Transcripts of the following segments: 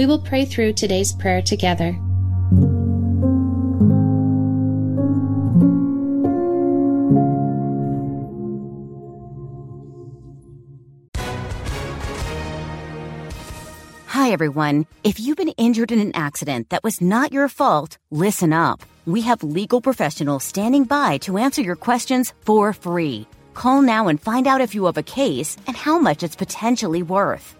we will pray through today's prayer together. Hi, everyone. If you've been injured in an accident that was not your fault, listen up. We have legal professionals standing by to answer your questions for free. Call now and find out if you have a case and how much it's potentially worth.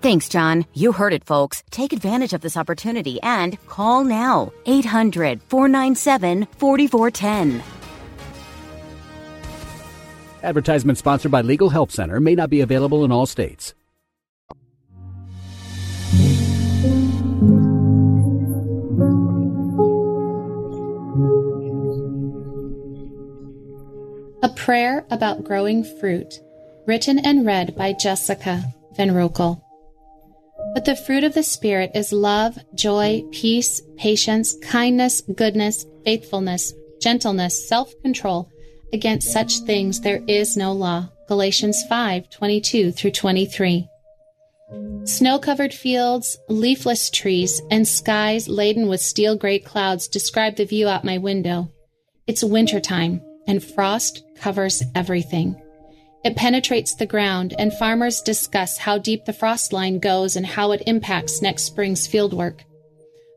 Thanks, John. You heard it, folks. Take advantage of this opportunity and call now 800 497 4410. Advertisement sponsored by Legal Help Center may not be available in all states. A prayer about growing fruit, written and read by Jessica Van Roekel. But the fruit of the Spirit is love, joy, peace, patience, kindness, goodness, faithfulness, gentleness, self control. Against such things there is no law. Galatians 5 22 through 23. Snow covered fields, leafless trees, and skies laden with steel gray clouds describe the view out my window. It's winter time, and frost covers everything. It penetrates the ground, and farmers discuss how deep the frost line goes and how it impacts next spring's fieldwork.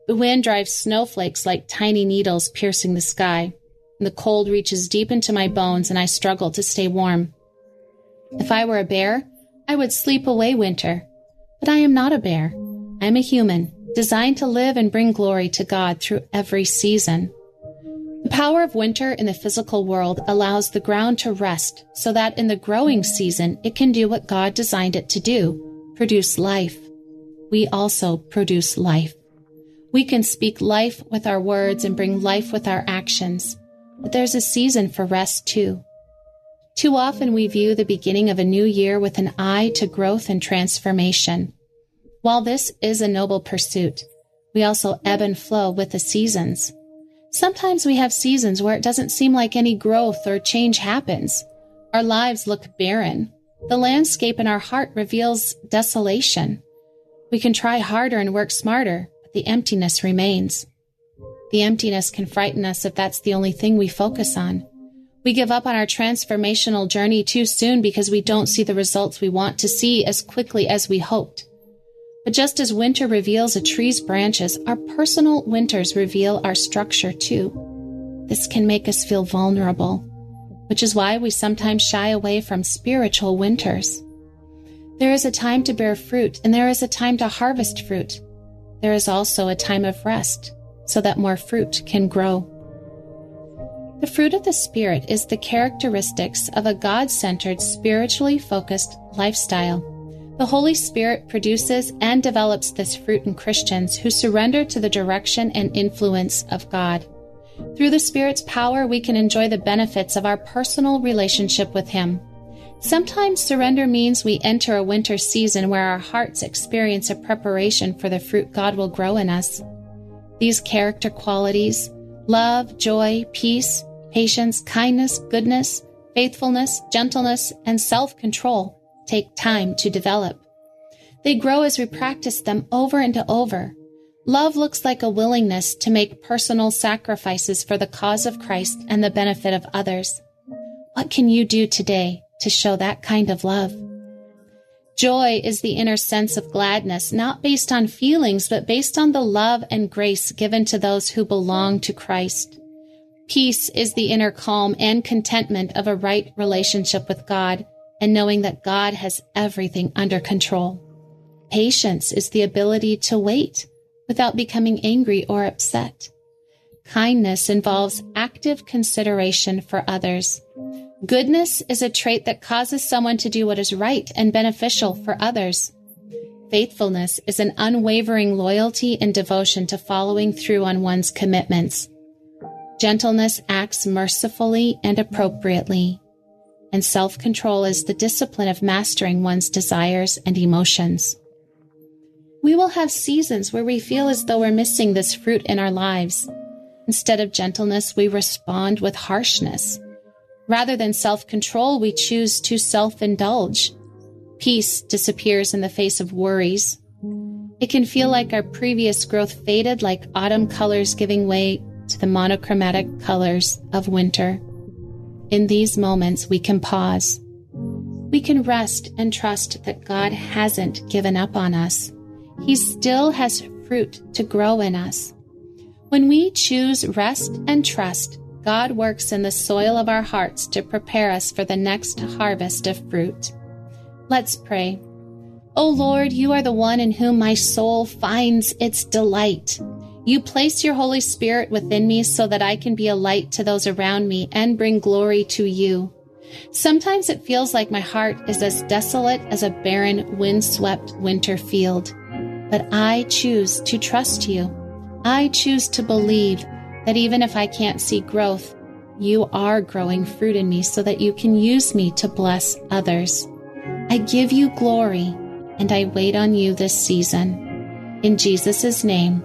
The wind drives snowflakes like tiny needles piercing the sky. The cold reaches deep into my bones, and I struggle to stay warm. If I were a bear, I would sleep away winter. But I am not a bear. I am a human, designed to live and bring glory to God through every season. The power of winter in the physical world allows the ground to rest so that in the growing season it can do what God designed it to do produce life. We also produce life. We can speak life with our words and bring life with our actions, but there's a season for rest too. Too often we view the beginning of a new year with an eye to growth and transformation. While this is a noble pursuit, we also ebb and flow with the seasons. Sometimes we have seasons where it doesn't seem like any growth or change happens. Our lives look barren. The landscape in our heart reveals desolation. We can try harder and work smarter, but the emptiness remains. The emptiness can frighten us if that's the only thing we focus on. We give up on our transformational journey too soon because we don't see the results we want to see as quickly as we hoped. But just as winter reveals a tree's branches, our personal winters reveal our structure too. This can make us feel vulnerable, which is why we sometimes shy away from spiritual winters. There is a time to bear fruit, and there is a time to harvest fruit. There is also a time of rest, so that more fruit can grow. The fruit of the Spirit is the characteristics of a God centered, spiritually focused lifestyle. The Holy Spirit produces and develops this fruit in Christians who surrender to the direction and influence of God. Through the Spirit's power, we can enjoy the benefits of our personal relationship with Him. Sometimes surrender means we enter a winter season where our hearts experience a preparation for the fruit God will grow in us. These character qualities love, joy, peace, patience, kindness, goodness, faithfulness, gentleness, and self control take time to develop. They grow as we practice them over and over. Love looks like a willingness to make personal sacrifices for the cause of Christ and the benefit of others. What can you do today to show that kind of love? Joy is the inner sense of gladness, not based on feelings, but based on the love and grace given to those who belong to Christ. Peace is the inner calm and contentment of a right relationship with God and knowing that God has everything under control. Patience is the ability to wait without becoming angry or upset. Kindness involves active consideration for others. Goodness is a trait that causes someone to do what is right and beneficial for others. Faithfulness is an unwavering loyalty and devotion to following through on one's commitments. Gentleness acts mercifully and appropriately. And self control is the discipline of mastering one's desires and emotions. We will have seasons where we feel as though we're missing this fruit in our lives. Instead of gentleness, we respond with harshness. Rather than self control, we choose to self indulge. Peace disappears in the face of worries. It can feel like our previous growth faded, like autumn colors giving way to the monochromatic colors of winter. In these moments, we can pause. We can rest and trust that God hasn't given up on us. He still has fruit to grow in us. When we choose rest and trust, God works in the soil of our hearts to prepare us for the next harvest of fruit. Let's pray. O Lord, you are the one in whom my soul finds its delight. You place your Holy Spirit within me so that I can be a light to those around me and bring glory to you. Sometimes it feels like my heart is as desolate as a barren, windswept winter field. But I choose to trust you. I choose to believe that even if I can't see growth, you are growing fruit in me so that you can use me to bless others. I give you glory and I wait on you this season. In Jesus' name,